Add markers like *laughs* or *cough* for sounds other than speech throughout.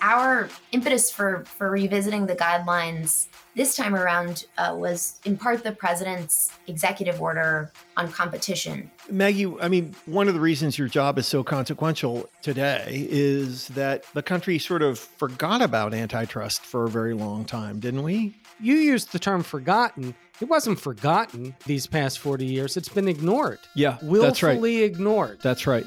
Our impetus for, for revisiting the guidelines this time around uh, was in part the president's executive order on competition. Maggie, I mean, one of the reasons your job is so consequential today is that the country sort of forgot about antitrust for a very long time, didn't we? You used the term forgotten. It wasn't forgotten these past 40 years. It's been ignored. Yeah, willfully that's right. ignored. That's right.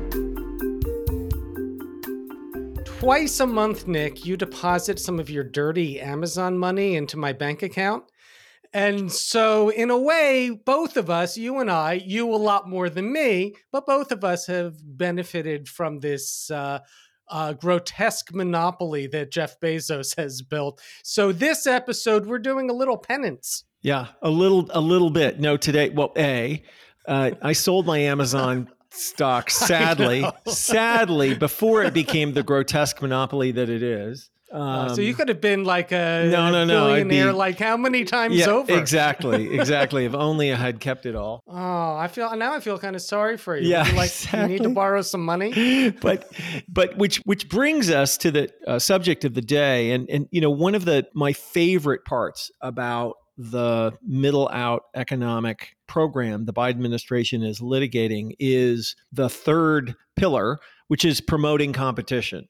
Twice a month, Nick, you deposit some of your dirty Amazon money into my bank account. And so, in a way, both of us, you and I, you a lot more than me, but both of us have benefited from this uh, uh, grotesque monopoly that Jeff Bezos *laughs* has built. So, this episode, we're doing a little penance. Yeah, a little, a little bit. No, today, well, a, uh, I sold my Amazon stock *laughs* sadly sadly before it became the grotesque monopoly that it is um, uh, so you um, could have been like a no no no billionaire be, like how many times yeah, over? exactly *laughs* exactly if only i had kept it all. Oh i feel now i feel kind of sorry for you. Yeah like exactly. you need to borrow some money? *laughs* But but which which brings us to the uh, subject of the day and and you know one of the my favorite parts about the middle out economic program the Biden administration is litigating is the third pillar, which is promoting competition.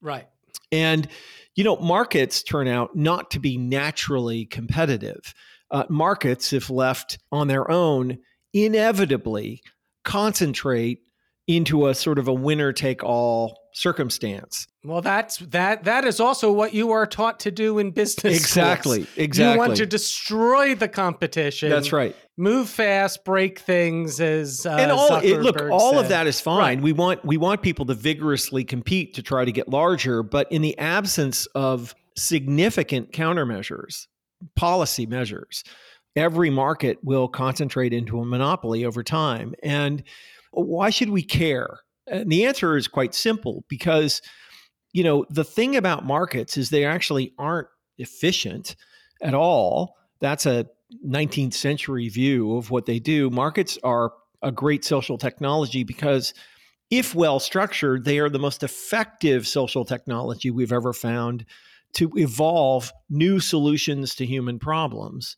Right. And, you know, markets turn out not to be naturally competitive. Uh, markets, if left on their own, inevitably concentrate into a sort of a winner take all circumstance. Well, that's that that is also what you are taught to do in business. Exactly. Schools. Exactly. You want to destroy the competition. That's right. Move fast, break things as uh, and all it, look, all said. of that is fine. Right. We want we want people to vigorously compete to try to get larger, but in the absence of significant countermeasures, policy measures, every market will concentrate into a monopoly over time. And why should we care? And the answer is quite simple because, you know, the thing about markets is they actually aren't efficient at all. That's a 19th century view of what they do. Markets are a great social technology because if well structured, they are the most effective social technology we've ever found to evolve new solutions to human problems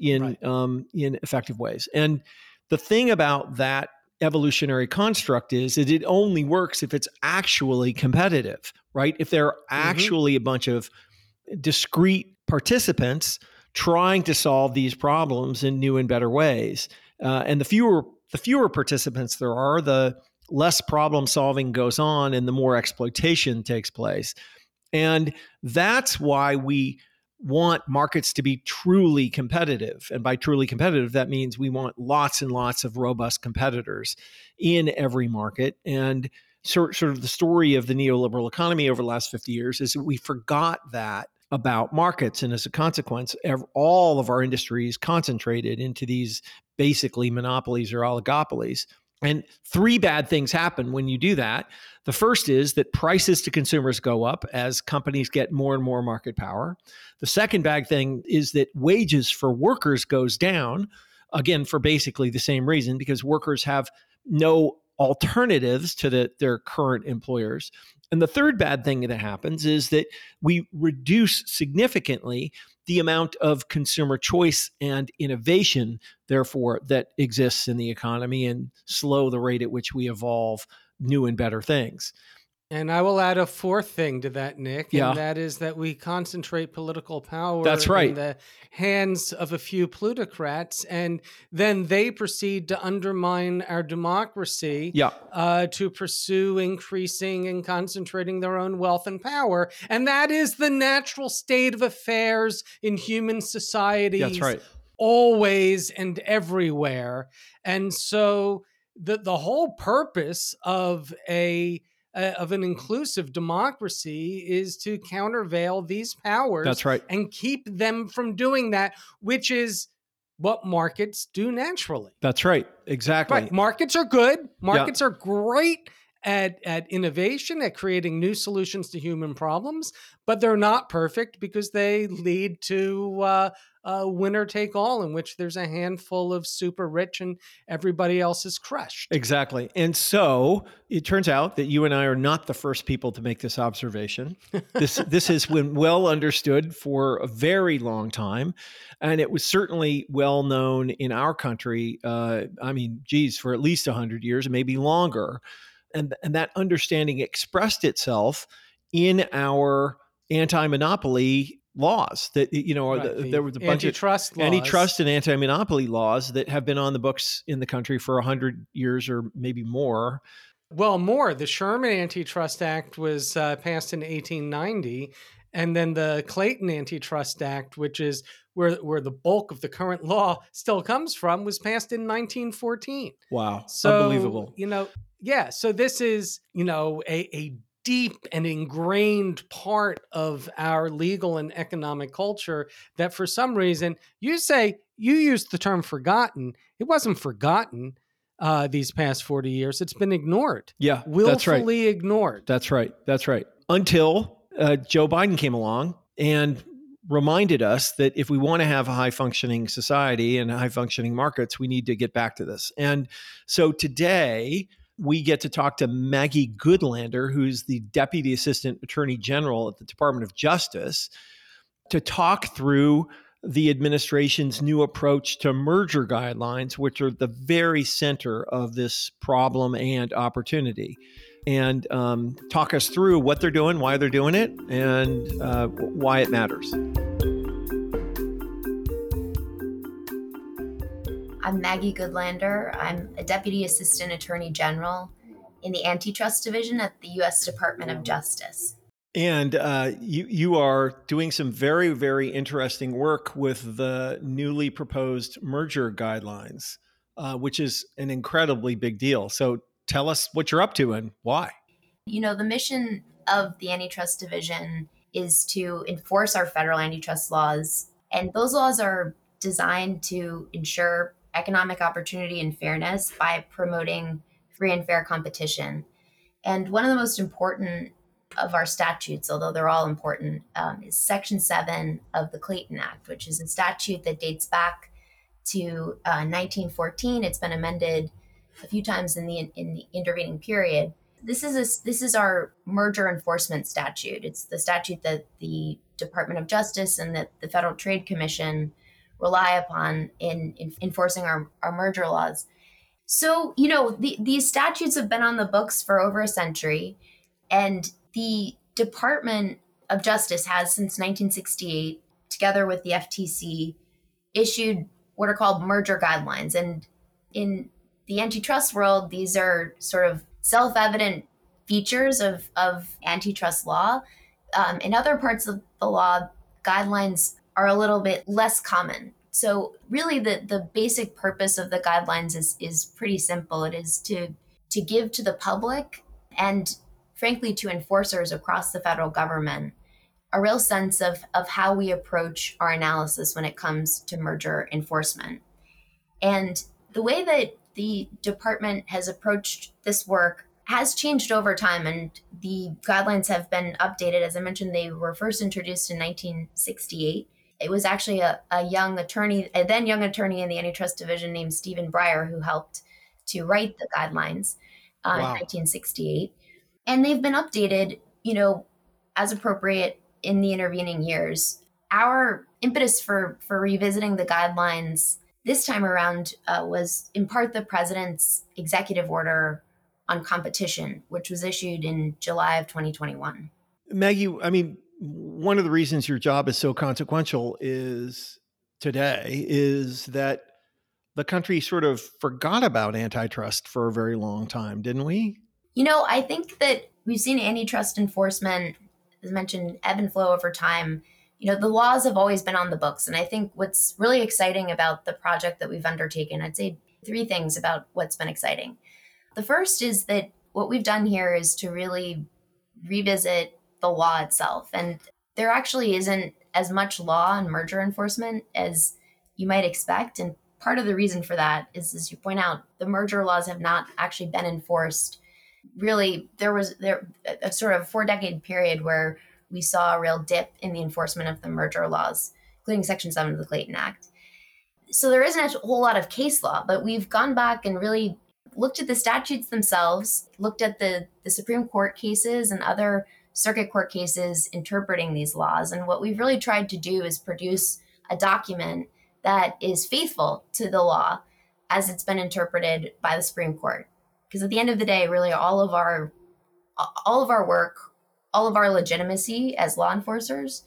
in right. um, in effective ways. And the thing about that evolutionary construct is that it only works if it's actually competitive, right? If there are mm-hmm. actually mm-hmm. a bunch of discrete participants trying to solve these problems in new and better ways. Uh, and the fewer the fewer participants there are, the less problem solving goes on and the more exploitation takes place. And that's why we want markets to be truly competitive. And by truly competitive, that means we want lots and lots of robust competitors in every market. And sort, sort of the story of the neoliberal economy over the last 50 years is that we forgot that about markets. And as a consequence, all of our industries concentrated into these basically monopolies or oligopolies. And three bad things happen when you do that. The first is that prices to consumers go up as companies get more and more market power. The second bad thing is that wages for workers goes down, again for basically the same reason because workers have no alternatives to the, their current employers. And the third bad thing that happens is that we reduce significantly the amount of consumer choice and innovation, therefore, that exists in the economy and slow the rate at which we evolve new and better things. And I will add a fourth thing to that, Nick, yeah. and that is that we concentrate political power That's right. in the hands of a few plutocrats, and then they proceed to undermine our democracy yeah. uh, to pursue increasing and concentrating their own wealth and power. And that is the natural state of affairs in human societies. That's right. Always and everywhere. And so the, the whole purpose of a uh, of an inclusive democracy is to countervail these powers. That's right. And keep them from doing that, which is what markets do naturally. That's right. Exactly. Right. Markets are good. Markets yeah. are great at, at innovation, at creating new solutions to human problems, but they're not perfect because they lead to uh, a winner take all in which there's a handful of super rich and everybody else is crushed. Exactly. And so it turns out that you and I are not the first people to make this observation. This *laughs* this has been well understood for a very long time. And it was certainly well known in our country. Uh, I mean, geez, for at least 100 years, maybe longer. And, and that understanding expressed itself in our anti-monopoly laws that you know right. the, there was a bunch antitrust of laws. antitrust and anti-monopoly laws that have been on the books in the country for 100 years or maybe more well more the sherman antitrust act was uh, passed in 1890 and then the clayton antitrust act which is where where the bulk of the current law still comes from was passed in 1914 wow so unbelievable you know yeah so this is you know a, a deep and ingrained part of our legal and economic culture that for some reason you say you used the term forgotten. It wasn't forgotten uh, these past 40 years. It's been ignored. Yeah willfully that's right. ignored. That's right. That's right. Until uh, joe biden came along and reminded us that if we want to have a high functioning society and high functioning markets we need to get back to this. And so today we get to talk to Maggie Goodlander, who's the Deputy Assistant Attorney General at the Department of Justice, to talk through the administration's new approach to merger guidelines, which are the very center of this problem and opportunity, and um, talk us through what they're doing, why they're doing it, and uh, why it matters. I'm Maggie Goodlander. I'm a Deputy Assistant Attorney General in the Antitrust Division at the U.S. Department of Justice. And uh, you you are doing some very very interesting work with the newly proposed merger guidelines, uh, which is an incredibly big deal. So tell us what you're up to and why. You know, the mission of the Antitrust Division is to enforce our federal antitrust laws, and those laws are designed to ensure economic opportunity and fairness by promoting free and fair competition. And one of the most important of our statutes, although they're all important, um, is Section 7 of the Clayton Act, which is a statute that dates back to uh, 1914. It's been amended a few times in the in the intervening period. This is a, this is our merger enforcement statute. It's the statute that the Department of Justice and that the Federal Trade Commission rely upon in, in enforcing our, our merger laws. So, you know, the, these statutes have been on the books for over a century, and the Department of Justice has since 1968, together with the FTC, issued what are called merger guidelines. And in the antitrust world, these are sort of self evident features of, of antitrust law. Um, in other parts of the law, guidelines are a little bit less common. So really the the basic purpose of the guidelines is is pretty simple. It is to to give to the public and frankly to enforcers across the federal government a real sense of of how we approach our analysis when it comes to merger enforcement. And the way that the department has approached this work has changed over time and the guidelines have been updated as i mentioned they were first introduced in 1968 it was actually a, a young attorney, a then young attorney in the antitrust division named Stephen Breyer who helped to write the guidelines uh, wow. in 1968. And they've been updated, you know, as appropriate in the intervening years. Our impetus for for revisiting the guidelines this time around uh, was in part the president's executive order on competition, which was issued in July of 2021. Maggie, I mean, one of the reasons your job is so consequential is today is that the country sort of forgot about antitrust for a very long time, didn't we? You know, I think that we've seen antitrust enforcement, as mentioned, ebb and flow over time. You know, the laws have always been on the books. And I think what's really exciting about the project that we've undertaken, I'd say three things about what's been exciting. The first is that what we've done here is to really revisit the law itself. And there actually isn't as much law on merger enforcement as you might expect. And part of the reason for that is, as you point out, the merger laws have not actually been enforced. Really, there was there a sort of four decade period where we saw a real dip in the enforcement of the merger laws, including Section 7 of the Clayton Act. So there isn't a whole lot of case law, but we've gone back and really looked at the statutes themselves, looked at the, the Supreme Court cases and other circuit court cases interpreting these laws. And what we've really tried to do is produce a document that is faithful to the law as it's been interpreted by the Supreme Court. Because at the end of the day, really all of our all of our work, all of our legitimacy as law enforcers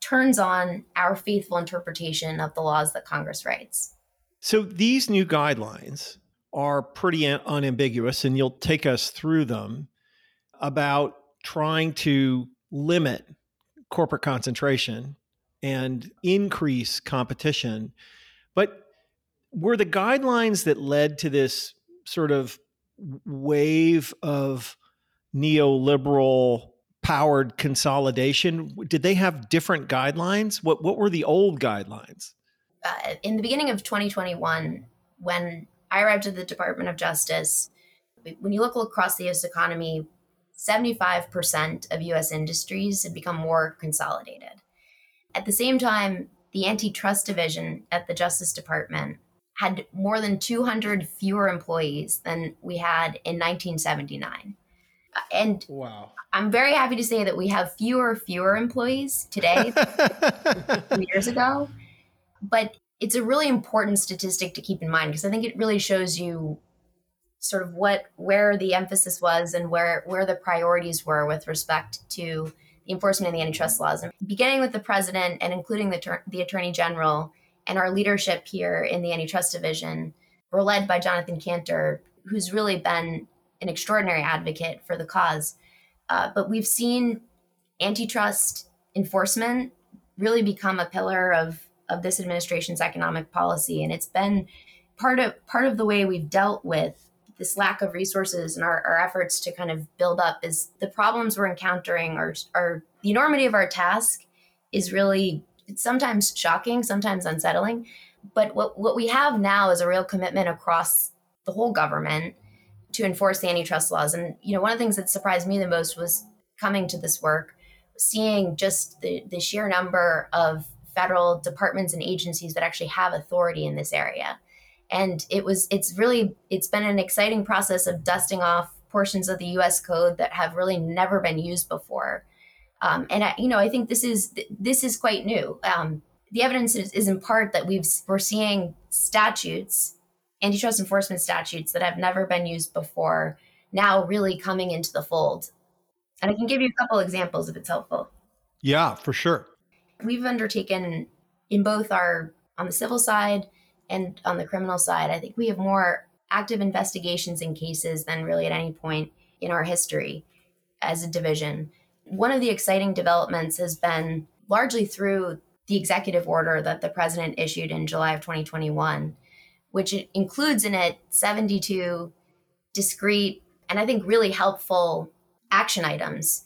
turns on our faithful interpretation of the laws that Congress writes. So these new guidelines are pretty unambiguous, and you'll take us through them about trying to limit corporate concentration and increase competition. But were the guidelines that led to this sort of wave of neoliberal powered consolidation did they have different guidelines what what were the old guidelines uh, in the beginning of 2021 when I arrived at the Department of Justice. When you look across the US economy, 75% of US industries have become more consolidated. At the same time, the antitrust division at the Justice Department had more than 200 fewer employees than we had in 1979. Uh, and wow. I'm very happy to say that we have fewer fewer employees today than *laughs* years ago. But it's a really important statistic to keep in mind because I think it really shows you sort of what where the emphasis was and where where the priorities were with respect to the enforcement of the antitrust laws. And beginning with the president and including the the attorney general and our leadership here in the antitrust division, we're led by Jonathan Kanter, who's really been an extraordinary advocate for the cause. Uh, but we've seen antitrust enforcement really become a pillar of of this administration's economic policy, and it's been part of part of the way we've dealt with this lack of resources and our, our efforts to kind of build up is the problems we're encountering are, are the enormity of our task is really it's sometimes shocking sometimes unsettling but what, what we have now is a real commitment across the whole government to enforce the antitrust laws and you know one of the things that surprised me the most was coming to this work seeing just the, the sheer number of federal departments and agencies that actually have authority in this area. And it was it's really it's been an exciting process of dusting off portions of the U.S. code that have really never been used before. Um, and I, you know, I think this is this is quite new. Um, the evidence is, is in part that we've we're seeing statutes, antitrust enforcement statutes that have never been used before, now really coming into the fold. And I can give you a couple examples if it's helpful. Yeah, for sure. We've undertaken in both our on the civil side and on the criminal side, I think we have more active investigations in cases than really at any point in our history as a division. One of the exciting developments has been largely through the executive order that the president issued in July of 2021, which includes in it 72 discrete and I think really helpful action items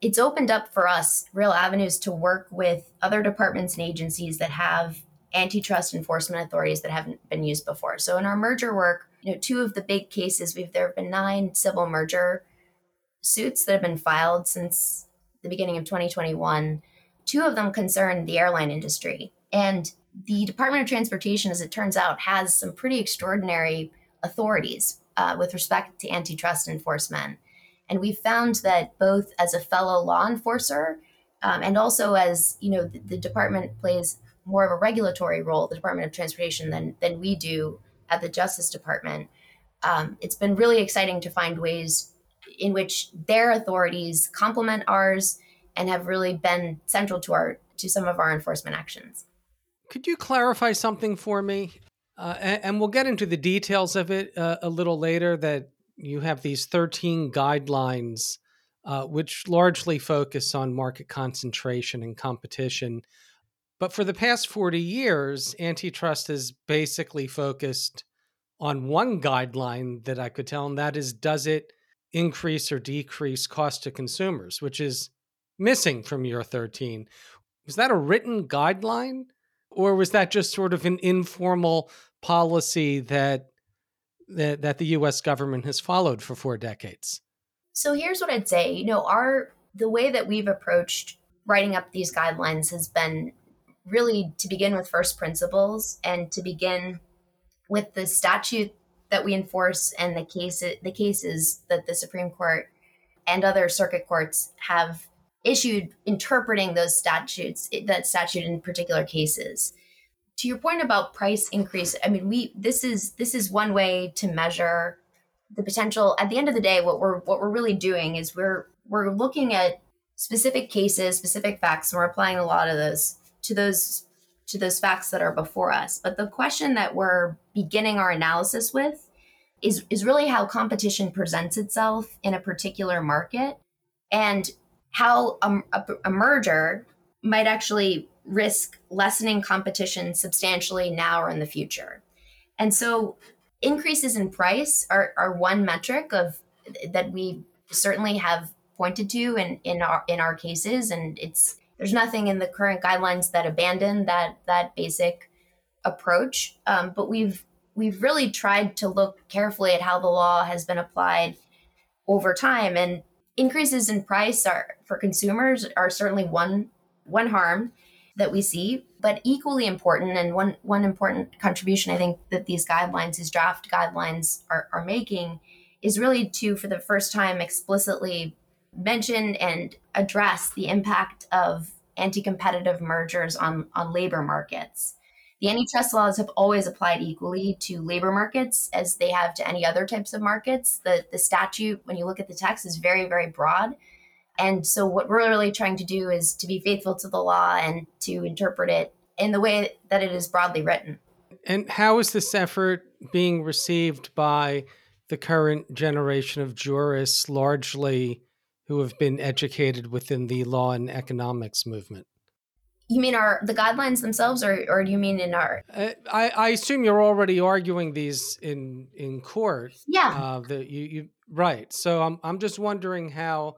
it's opened up for us real avenues to work with other departments and agencies that have antitrust enforcement authorities that haven't been used before. So in our merger work, you know, two of the big cases we've there have been nine civil merger suits that have been filed since the beginning of 2021. Two of them concern the airline industry. And the Department of Transportation, as it turns out, has some pretty extraordinary authorities uh, with respect to antitrust enforcement. And we found that both as a fellow law enforcer um, and also as, you know, the, the, department plays more of a regulatory role, the Department of Transportation, than, than we do at the Justice Department. Um, it's been really exciting to find ways in which their authorities complement ours and have really been central to our to some of our enforcement actions. Could you clarify something for me? Uh, and, and, we'll get into the details of it uh, a little later. That you have these 13 guidelines, uh, which largely focus on market concentration and competition. But for the past 40 years, antitrust has basically focused on one guideline that I could tell, and that is does it increase or decrease cost to consumers, which is missing from year 13. Was that a written guideline or was that just sort of an informal policy that that, that the US government has followed for four decades? So here's what I'd say, you know, our the way that we've approached writing up these guidelines has been really to begin with first principles and to begin with the statute that we enforce and the cases the cases that the Supreme Court and other circuit courts have issued interpreting those statutes that statute in particular cases. To your point about price increase i mean we this is this is one way to measure the potential. At the end of the day what we're what we're really doing is we're we're looking at specific cases specific facts and we're applying a lot of those to those to those facts that are before us. But the question that we're beginning our analysis with is is really how competition presents itself in a particular market and how a, a, a merger might actually risk lessening competition substantially now or in the future. And so increases in price are, are one metric of that we certainly have pointed to in, in our in our cases. And it's there's nothing in the current guidelines that abandon that that basic approach. Um, but we've we've really tried to look carefully at how the law has been applied over time. And increases in price are for consumers are certainly one one harm that we see but equally important and one one important contribution i think that these guidelines these draft guidelines are, are making is really to for the first time explicitly mention and address the impact of anti-competitive mergers on on labor markets. The antitrust laws have always applied equally to labor markets as they have to any other types of markets. The the statute when you look at the text is very very broad. And so, what we're really trying to do is to be faithful to the law and to interpret it in the way that it is broadly written. And how is this effort being received by the current generation of jurists, largely who have been educated within the law and economics movement? You mean our the guidelines themselves, or or do you mean in our? Uh, I, I assume you're already arguing these in in court. Yeah. Uh, the, you, you right. So I'm I'm just wondering how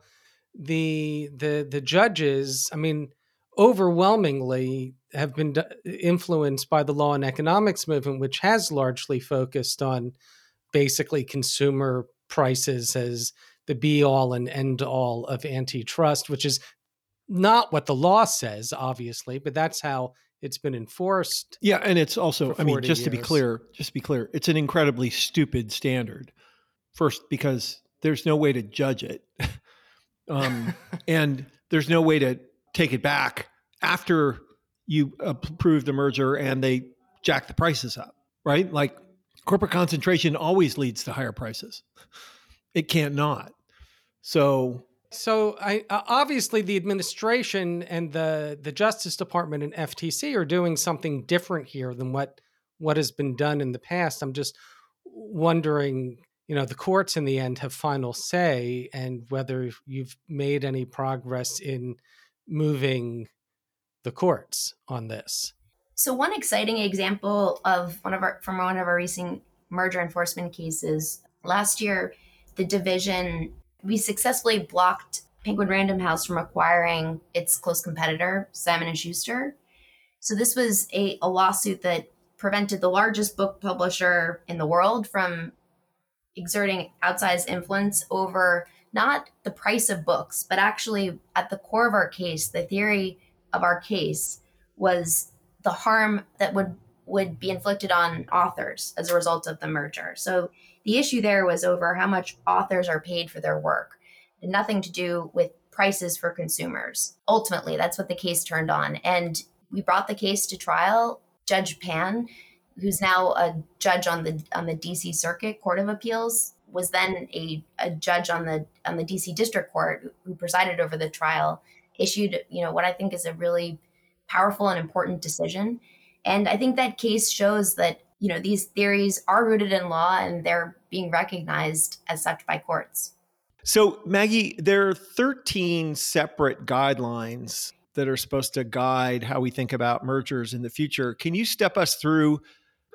the the the judges, I mean, overwhelmingly have been influenced by the law and economics movement, which has largely focused on basically consumer prices as the be all and end all of antitrust, which is not what the law says, obviously, but that's how it's been enforced. Yeah, and it's also, I mean, just years. to be clear, just to be clear, it's an incredibly stupid standard. First, because there's no way to judge it. *laughs* um, and there's no way to take it back after you approve the merger and they jack the prices up, right? Like corporate concentration always leads to higher prices. It can't not. So so I uh, obviously the administration and the the Justice Department and FTC are doing something different here than what what has been done in the past. I'm just wondering you know the courts in the end have final say and whether you've made any progress in moving the courts on this so one exciting example of one of our from one of our recent merger enforcement cases last year the division we successfully blocked penguin random house from acquiring its close competitor simon schuster so this was a, a lawsuit that prevented the largest book publisher in the world from exerting outsized influence over not the price of books, but actually at the core of our case, the theory of our case was the harm that would would be inflicted on authors as a result of the merger. So the issue there was over how much authors are paid for their work. nothing to do with prices for consumers. Ultimately, that's what the case turned on. And we brought the case to trial. Judge Pan who's now a judge on the on the DC Circuit Court of Appeals, was then a, a judge on the on the DC District Court who presided over the trial, issued you know what I think is a really powerful and important decision. And I think that case shows that you know these theories are rooted in law and they're being recognized as such by courts. So Maggie, there are 13 separate guidelines that are supposed to guide how we think about mergers in the future. Can you step us through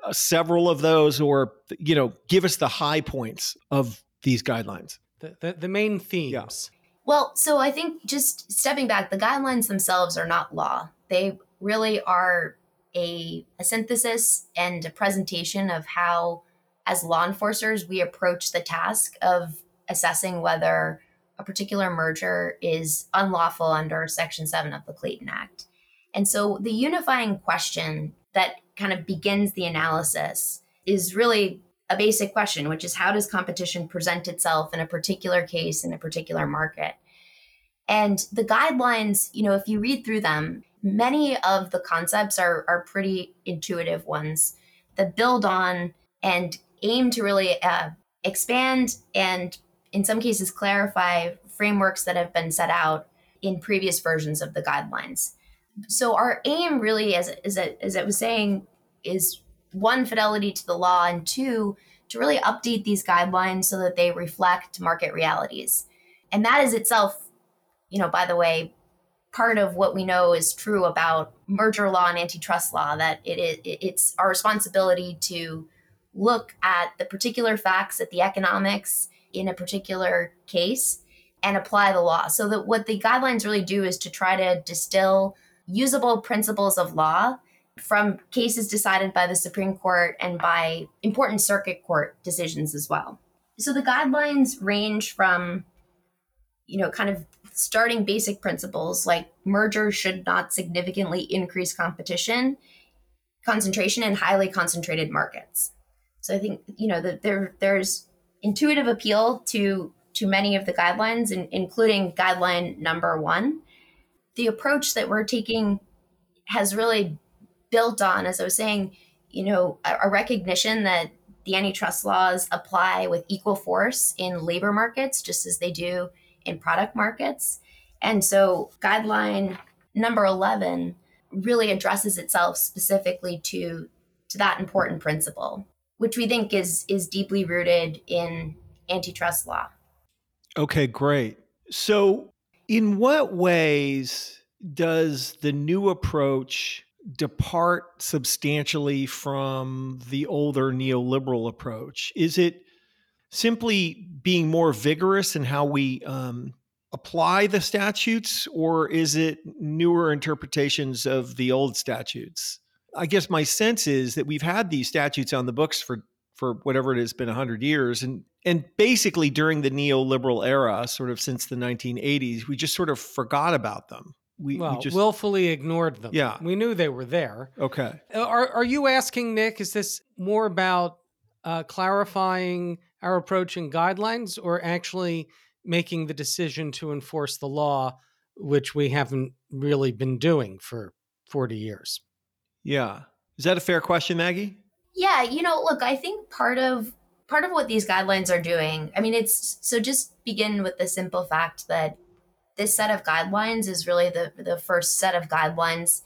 uh, several of those or you know give us the high points of these guidelines The, the, the main themes. Yeah. Well, so I think just stepping back, the guidelines themselves are not law. They really are a, a synthesis and a presentation of how, as law enforcers, we approach the task of assessing whether a particular merger is unlawful under Section 7 of the Clayton Act. And so the unifying question that kind of begins the analysis is really a basic question, which is how does competition present itself in a particular case in a particular market? And the guidelines, you know, if you read through them, many of the concepts are, are pretty intuitive ones that build on and aim to really uh, expand and, in some cases, clarify frameworks that have been set out in previous versions of the guidelines. So, our aim really, as, as, as I was saying, is one, fidelity to the law, and two, to really update these guidelines so that they reflect market realities. And that is itself, you know, by the way, part of what we know is true about merger law and antitrust law that it is it's our responsibility to look at the particular facts at the economics in a particular case and apply the law so that what the guidelines really do is to try to distill usable principles of law from cases decided by the Supreme Court and by important circuit court decisions as well. So the guidelines range from, you know, kind of starting basic principles like mergers should not significantly increase competition, concentration in highly concentrated markets. So I think, you know, that there there's intuitive appeal to to many of the guidelines, including guideline number one. The approach that we're taking has really built on, as I was saying, you know, a, a recognition that the antitrust laws apply with equal force in labor markets, just as they do in product markets. And so, guideline number 11 really addresses itself specifically to, to that important principle, which we think is, is deeply rooted in antitrust law. Okay, great. So, in what ways does the new approach depart substantially from the older neoliberal approach? Is it simply being more vigorous in how we um, apply the statutes, or is it newer interpretations of the old statutes? I guess my sense is that we've had these statutes on the books for for whatever it has been 100 years and and basically during the neoliberal era sort of since the 1980s we just sort of forgot about them we, well, we just willfully ignored them. Yeah, we knew they were there. Okay. Are are you asking Nick? Is this more about uh, clarifying our approach and guidelines, or actually making the decision to enforce the law, which we haven't really been doing for forty years? Yeah, is that a fair question, Maggie? Yeah, you know, look, I think part of part of what these guidelines are doing. I mean, it's so just begin with the simple fact that this set of guidelines is really the, the first set of guidelines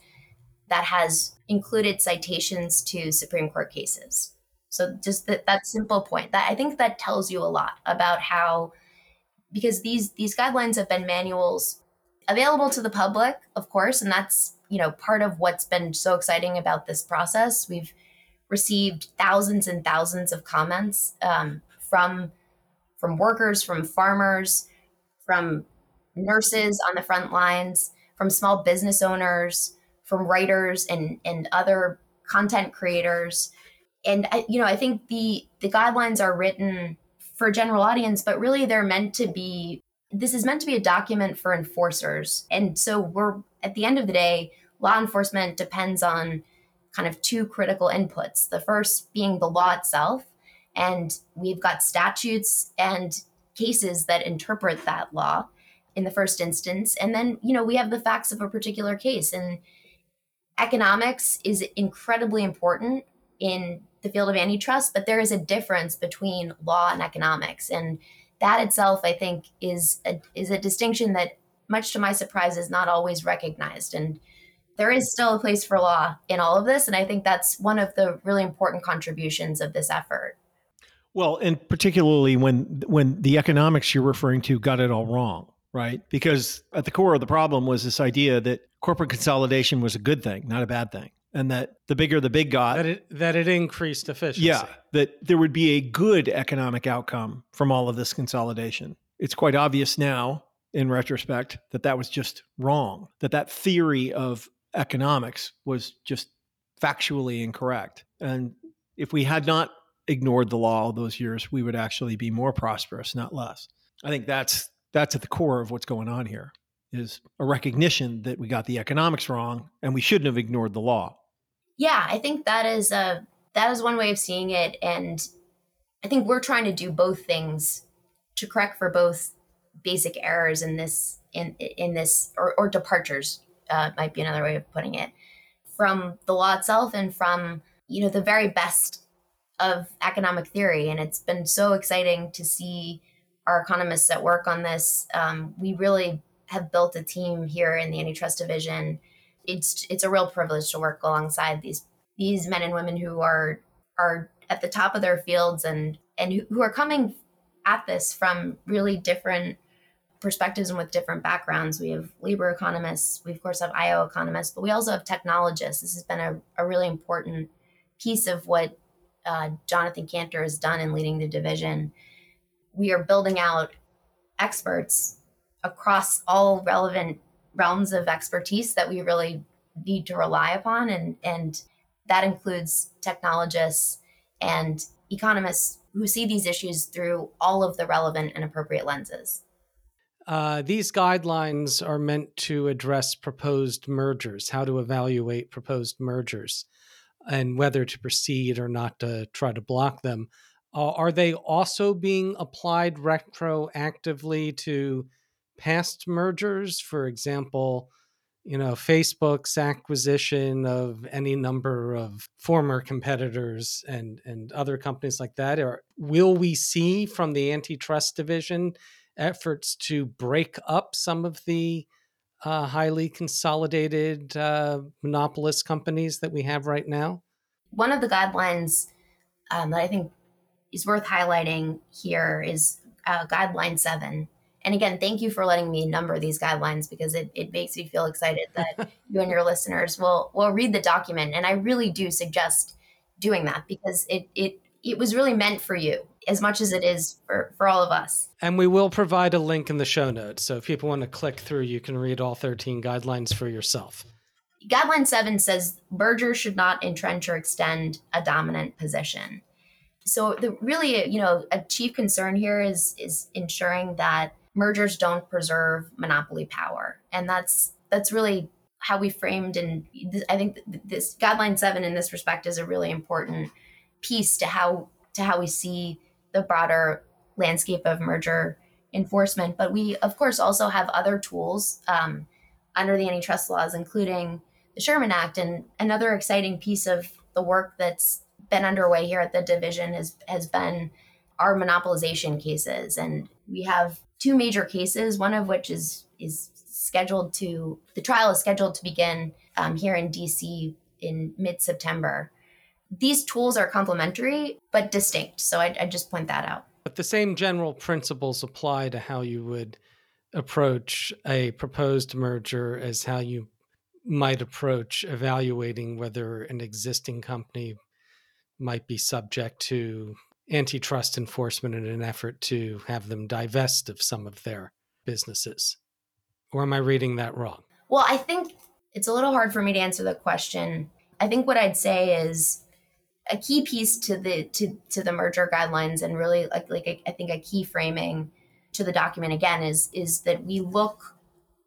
that has included citations to Supreme Court cases. So just that, that simple point that I think that tells you a lot about how because these these guidelines have been manuals available to the public, of course, and that's you know part of what's been so exciting about this process. We've received thousands and thousands of comments um, from from workers, from farmers, from nurses on the front lines, from small business owners, from writers and and other content creators. And I, you know, I think the the guidelines are written for a general audience, but really they're meant to be this is meant to be a document for enforcers. And so we're at the end of the day, law enforcement depends on kind of two critical inputs. The first being the law itself, and we've got statutes and cases that interpret that law in the first instance and then you know we have the facts of a particular case and economics is incredibly important in the field of antitrust but there is a difference between law and economics and that itself i think is a, is a distinction that much to my surprise is not always recognized and there is still a place for law in all of this and i think that's one of the really important contributions of this effort well and particularly when when the economics you're referring to got it all wrong right? Because at the core of the problem was this idea that corporate consolidation was a good thing, not a bad thing. And that the bigger the big got, that it that it increased efficiency. yeah, that there would be a good economic outcome from all of this consolidation. It's quite obvious now in retrospect that that was just wrong, that that theory of economics was just factually incorrect. And if we had not ignored the law all those years, we would actually be more prosperous, not less. I think that's that's at the core of what's going on here is a recognition that we got the economics wrong and we shouldn't have ignored the law. Yeah, I think that is a that is one way of seeing it. And I think we're trying to do both things to correct for both basic errors in this in in this or, or departures uh, might be another way of putting it from the law itself and from you know the very best of economic theory. And it's been so exciting to see our economists at work on this. Um, we really have built a team here in the antitrust division it's it's a real privilege to work alongside these these men and women who are are at the top of their fields and and who, are coming at this from really different perspectives and with different backgrounds. We have labor economists, we of course have IO economists, but we also have technologists. This has been a, a really important piece of what uh, Jonathan Kanter has done in leading the division. We are building out experts across all relevant realms of expertise that we really need to rely upon and and that includes technologists and economists who see these issues through all of the relevant and appropriate lenses. Uh, these guidelines are meant to address proposed mergers, how to evaluate proposed mergers, and whether to proceed or not to try to block them. Uh, are they also being applied retroactively to past mergers? For example, you know, Facebook's acquisition of any number of former competitors and and other companies like that. Or will we see from the antitrust division efforts to break up some of the uh, highly consolidated uh, monopolist companies that we have right now? One of the guidelines um, that I think is worth highlighting here is uh, Guideline 7. And again, thank you for letting me number these guidelines because it, it makes me feel excited *laughs* that you and your listeners will, will read the document. And I really do suggest doing that because it, it, it was really meant for you as much as it is for, for all of us. And we will provide a link in the show notes. So if people want to click through, you can read all 13 guidelines for yourself. Guideline 7 says mergers should not entrench or extend a dominant position. So the really, you know, a chief concern here is is ensuring that mergers don't preserve monopoly power. And that's that's really how we framed and I think this guideline 7 in this respect is a really important piece to how to how we see the broader landscape of merger enforcement. But we, of course, also have other tools um, under the antitrust laws, including the Sherman Act. And another exciting piece of the work that's been underway here at the division has has been our monopolization cases. And we have two major cases, one of which is is scheduled to the trial is scheduled to begin um, here in DC in mid September these tools are complementary but distinct. So I, I just point that out. But the same general principles apply to how you would approach a proposed merger as how you might approach evaluating whether an existing company might be subject to antitrust enforcement in an effort to have them divest of some of their businesses. Or am I reading that wrong? Well, I think it's a little hard for me to answer the question. I think what I'd say is a key piece to the to to the merger guidelines and really like like I think a key framing to the document again is is that we look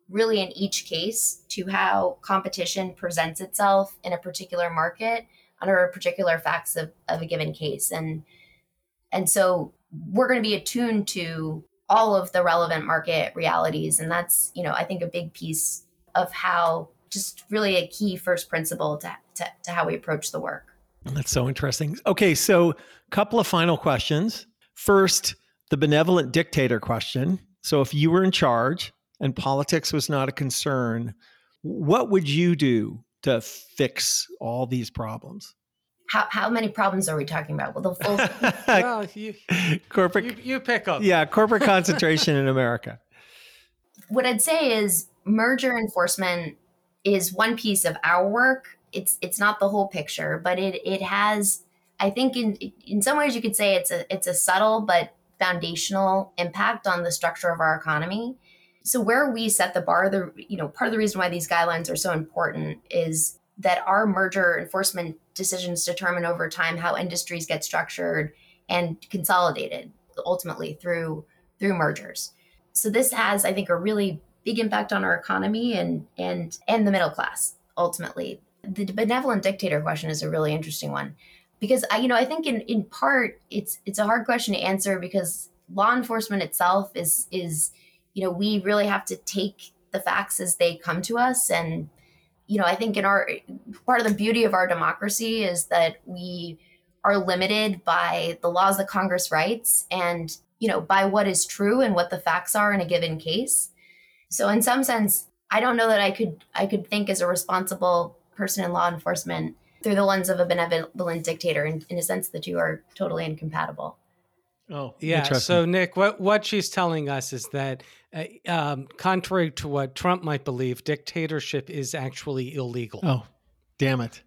really in each case to how competition presents itself in a particular market under particular facts of, of a given case and and so we're going to be attuned to all of the relevant market realities and that's you know i think a big piece of how just really a key first principle to, to, to how we approach the work that's so interesting. Okay, so a couple of final questions. First, the benevolent dictator question. So if you were in charge and politics was not a concern, what would you do to fix all these problems? How, how many problems are we talking about? Well, the full *laughs* well, you, corporate you, you pick up. Yeah, corporate concentration in America. *laughs* What I'd say is merger enforcement is one piece of our work it's it's not the whole picture, but it it has I think in in some ways you could say it's a it's a subtle but foundational impact on the structure of our economy. So where we set the bar, the you know part of the reason why these guidelines are so important is that our merger enforcement decisions determine over time how industries get structured and consolidated ultimately through through mergers. So this has, I think, a really big impact on our economy and and and the middle class ultimately. The benevolent dictator question is a really interesting one because I, you know I think in in part it's it's a hard question to answer because law enforcement itself is is you know we really have to take the facts as they come to us and you know I think in our part of the beauty of our democracy is that we are limited by the laws that Congress writes and you know by what is true and what the facts are in a given case so in some sense I don't know that I could I could think as a responsible person in law enforcement through the lens of a benevolent dictator in, in a sense the two are totally incompatible. Oh, yeah. So, Nick, what, what she's telling us is that, uh, um, contrary to what Trump might believe, dictatorship is actually illegal. Oh, damn it.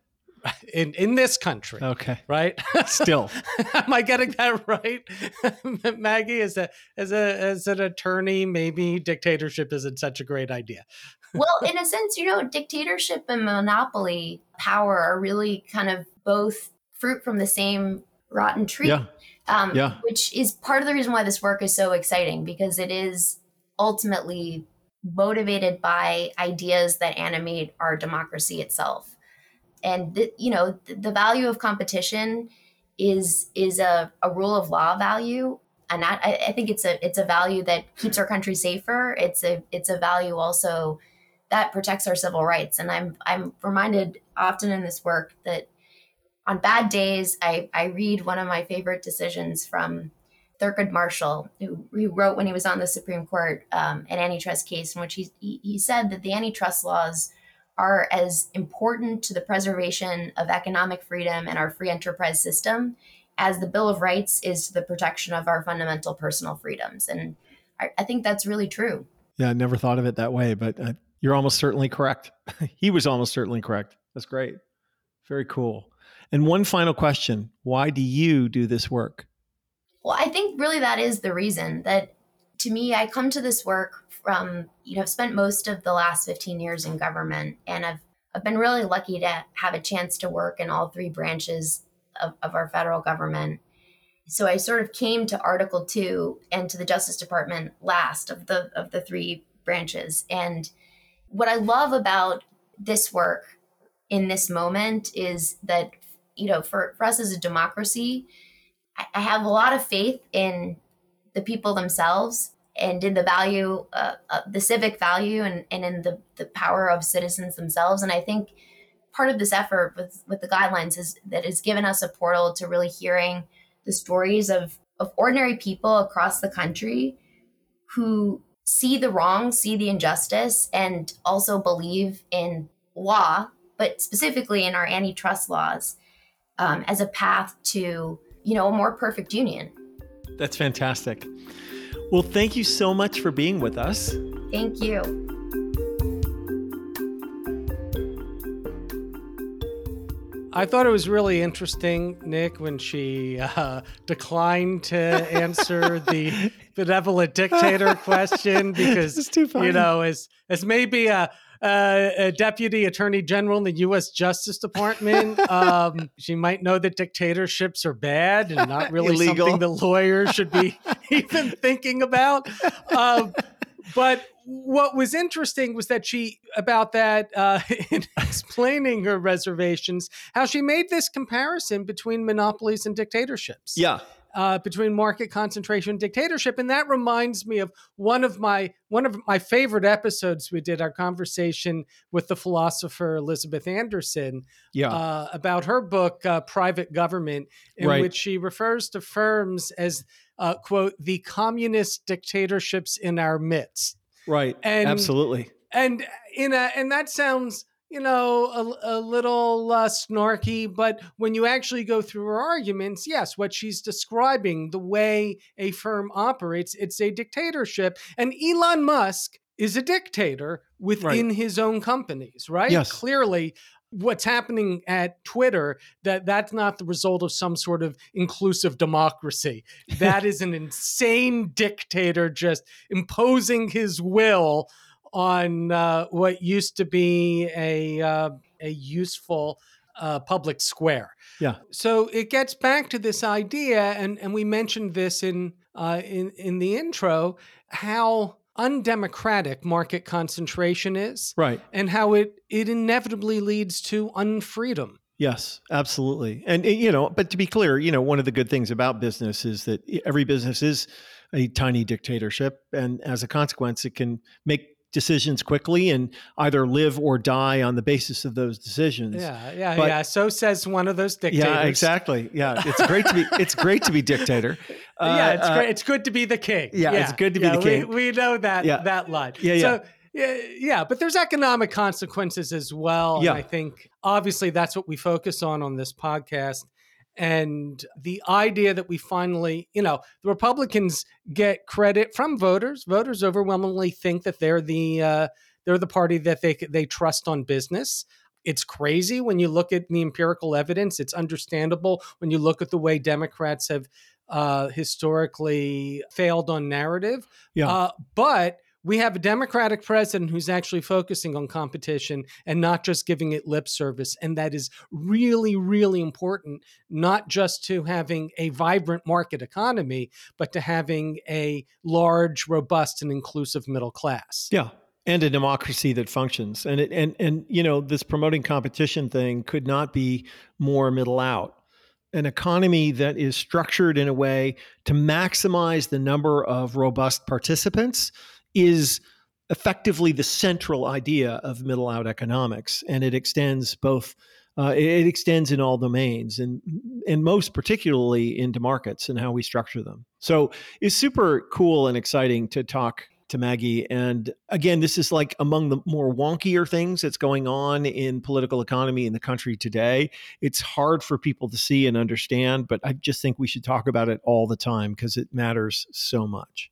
*laughs* In in this country, okay, right? *laughs* Still, am I getting that right, *laughs* Maggie? As a as a as an attorney, maybe dictatorship isn't such a great idea well, in a sense, you know, dictatorship and monopoly power are really kind of both fruit from the same rotten tree. Yeah. Um, yeah. Which is part of the reason why this work is so exciting because it is ultimately motivated by ideas that animate our democracy itself. And the, you know, the, the value of competition is is a, a rule of law value and I, I think it's a it's a value that keeps our country safer. It's a it's a value also that protects our civil rights. And I'm I'm reminded often in this work that on bad days, I, I read one of my favorite decisions from Thurgood Marshall, who, who wrote when he was on the Supreme Court um, an antitrust case in which he, he, he said that the antitrust laws are as important to the preservation of economic freedom and our free enterprise system as the Bill of Rights is to the protection of our fundamental personal freedoms. And I, I think that's really true. Yeah, I never thought of it that way, but uh, you're almost certainly correct. *laughs* he was almost certainly correct. That's great. Very cool. And one final question Why do you do this work? Well, I think really that is the reason that to me, I come to this work from, you know, I've spent most of the last 15 years in government and I've, I've been really lucky to have a chance to work in all three branches of, of our federal government. So I sort of came to Article Two and to the Justice Department last of the of the three branches. And what I love about this work in this moment is that, you know, for, for us as a democracy, I, I have a lot of faith in the people themselves and in the value, uh, uh, the civic value, and, and in the, the power of citizens themselves. And I think part of this effort with, with the guidelines is that has given us a portal to really hearing the stories of, of ordinary people across the country who see the wrong, see the injustice, and also believe in law, but specifically in our antitrust laws, um, as a path to you know a more perfect union. That's fantastic. Well, thank you so much for being with us. Thank you. I thought it was really interesting, Nick, when she uh, declined to *laughs* answer the benevolent dictator question *laughs* because you know, as as maybe a, a, a, deputy attorney general in the U.S. Justice Department, *laughs* um, she might know that dictatorships are bad and not really something the lawyers should be *laughs* even thinking about. Um, but what was interesting was that she about that uh, *laughs* in explaining her reservations how she made this comparison between monopolies and dictatorships yeah uh, between market concentration and dictatorship and that reminds me of one of my one of my favorite episodes we did our conversation with the philosopher elizabeth anderson yeah. Uh, about her book uh, private government in right. which she refers to firms as uh, quote the communist dictatorships in our midst Right. And absolutely. And in a and that sounds you know a, a little uh, snarky but when you actually go through her arguments yes what she's describing the way a firm operates it's a dictatorship and elon musk is a dictator within right. his own companies right yes clearly what's happening at Twitter that that's not the result of some sort of inclusive democracy. *laughs* That is an insane dictator just imposing his will on uh, what used to be a uh, a useful uh, public square. Yeah. So it gets back to this idea, and and we mentioned this in uh, in in the intro, how undemocratic market concentration is, right, and how it it inevitably leads to unfreedom. Yes, absolutely. And you know, but to be clear, you know, one of the good things about business is that every business is a tiny dictatorship and as a consequence it can make decisions quickly and either live or die on the basis of those decisions. Yeah, yeah, but, yeah. So says one of those dictators. Yeah, exactly. Yeah, *laughs* it's great to be. It's great to be dictator. Uh, yeah, it's uh, great. It's good to be the king. Yeah, yeah. it's good to be yeah, the king. We, we know that yeah. that line. Yeah, yeah. So, yeah, yeah, but there's economic consequences as well. Yeah. I think obviously that's what we focus on on this podcast and the idea that we finally, you know, the Republicans get credit from voters. Voters overwhelmingly think that they're the uh, they're the party that they they trust on business. It's crazy when you look at the empirical evidence. It's understandable when you look at the way Democrats have uh, historically failed on narrative. Yeah. Uh, but we have a Democratic president who's actually focusing on competition and not just giving it lip service. And that is really, really important, not just to having a vibrant market economy, but to having a large, robust, and inclusive middle class. Yeah. And a democracy that functions. And it, and and you know, this promoting competition thing could not be more middle out an economy that is structured in a way to maximize the number of robust participants is effectively the central idea of middle out economics, and it extends both. Uh, it, extends in all domains, and and most particularly into markets and how we structure them. So it's super cool and exciting to talk to Maggie. And again, this is like among the more wonkier things that's going on in political economy in the country today. It's hard for people to see and understand, but I just think we should talk about it all the time because it matters so much.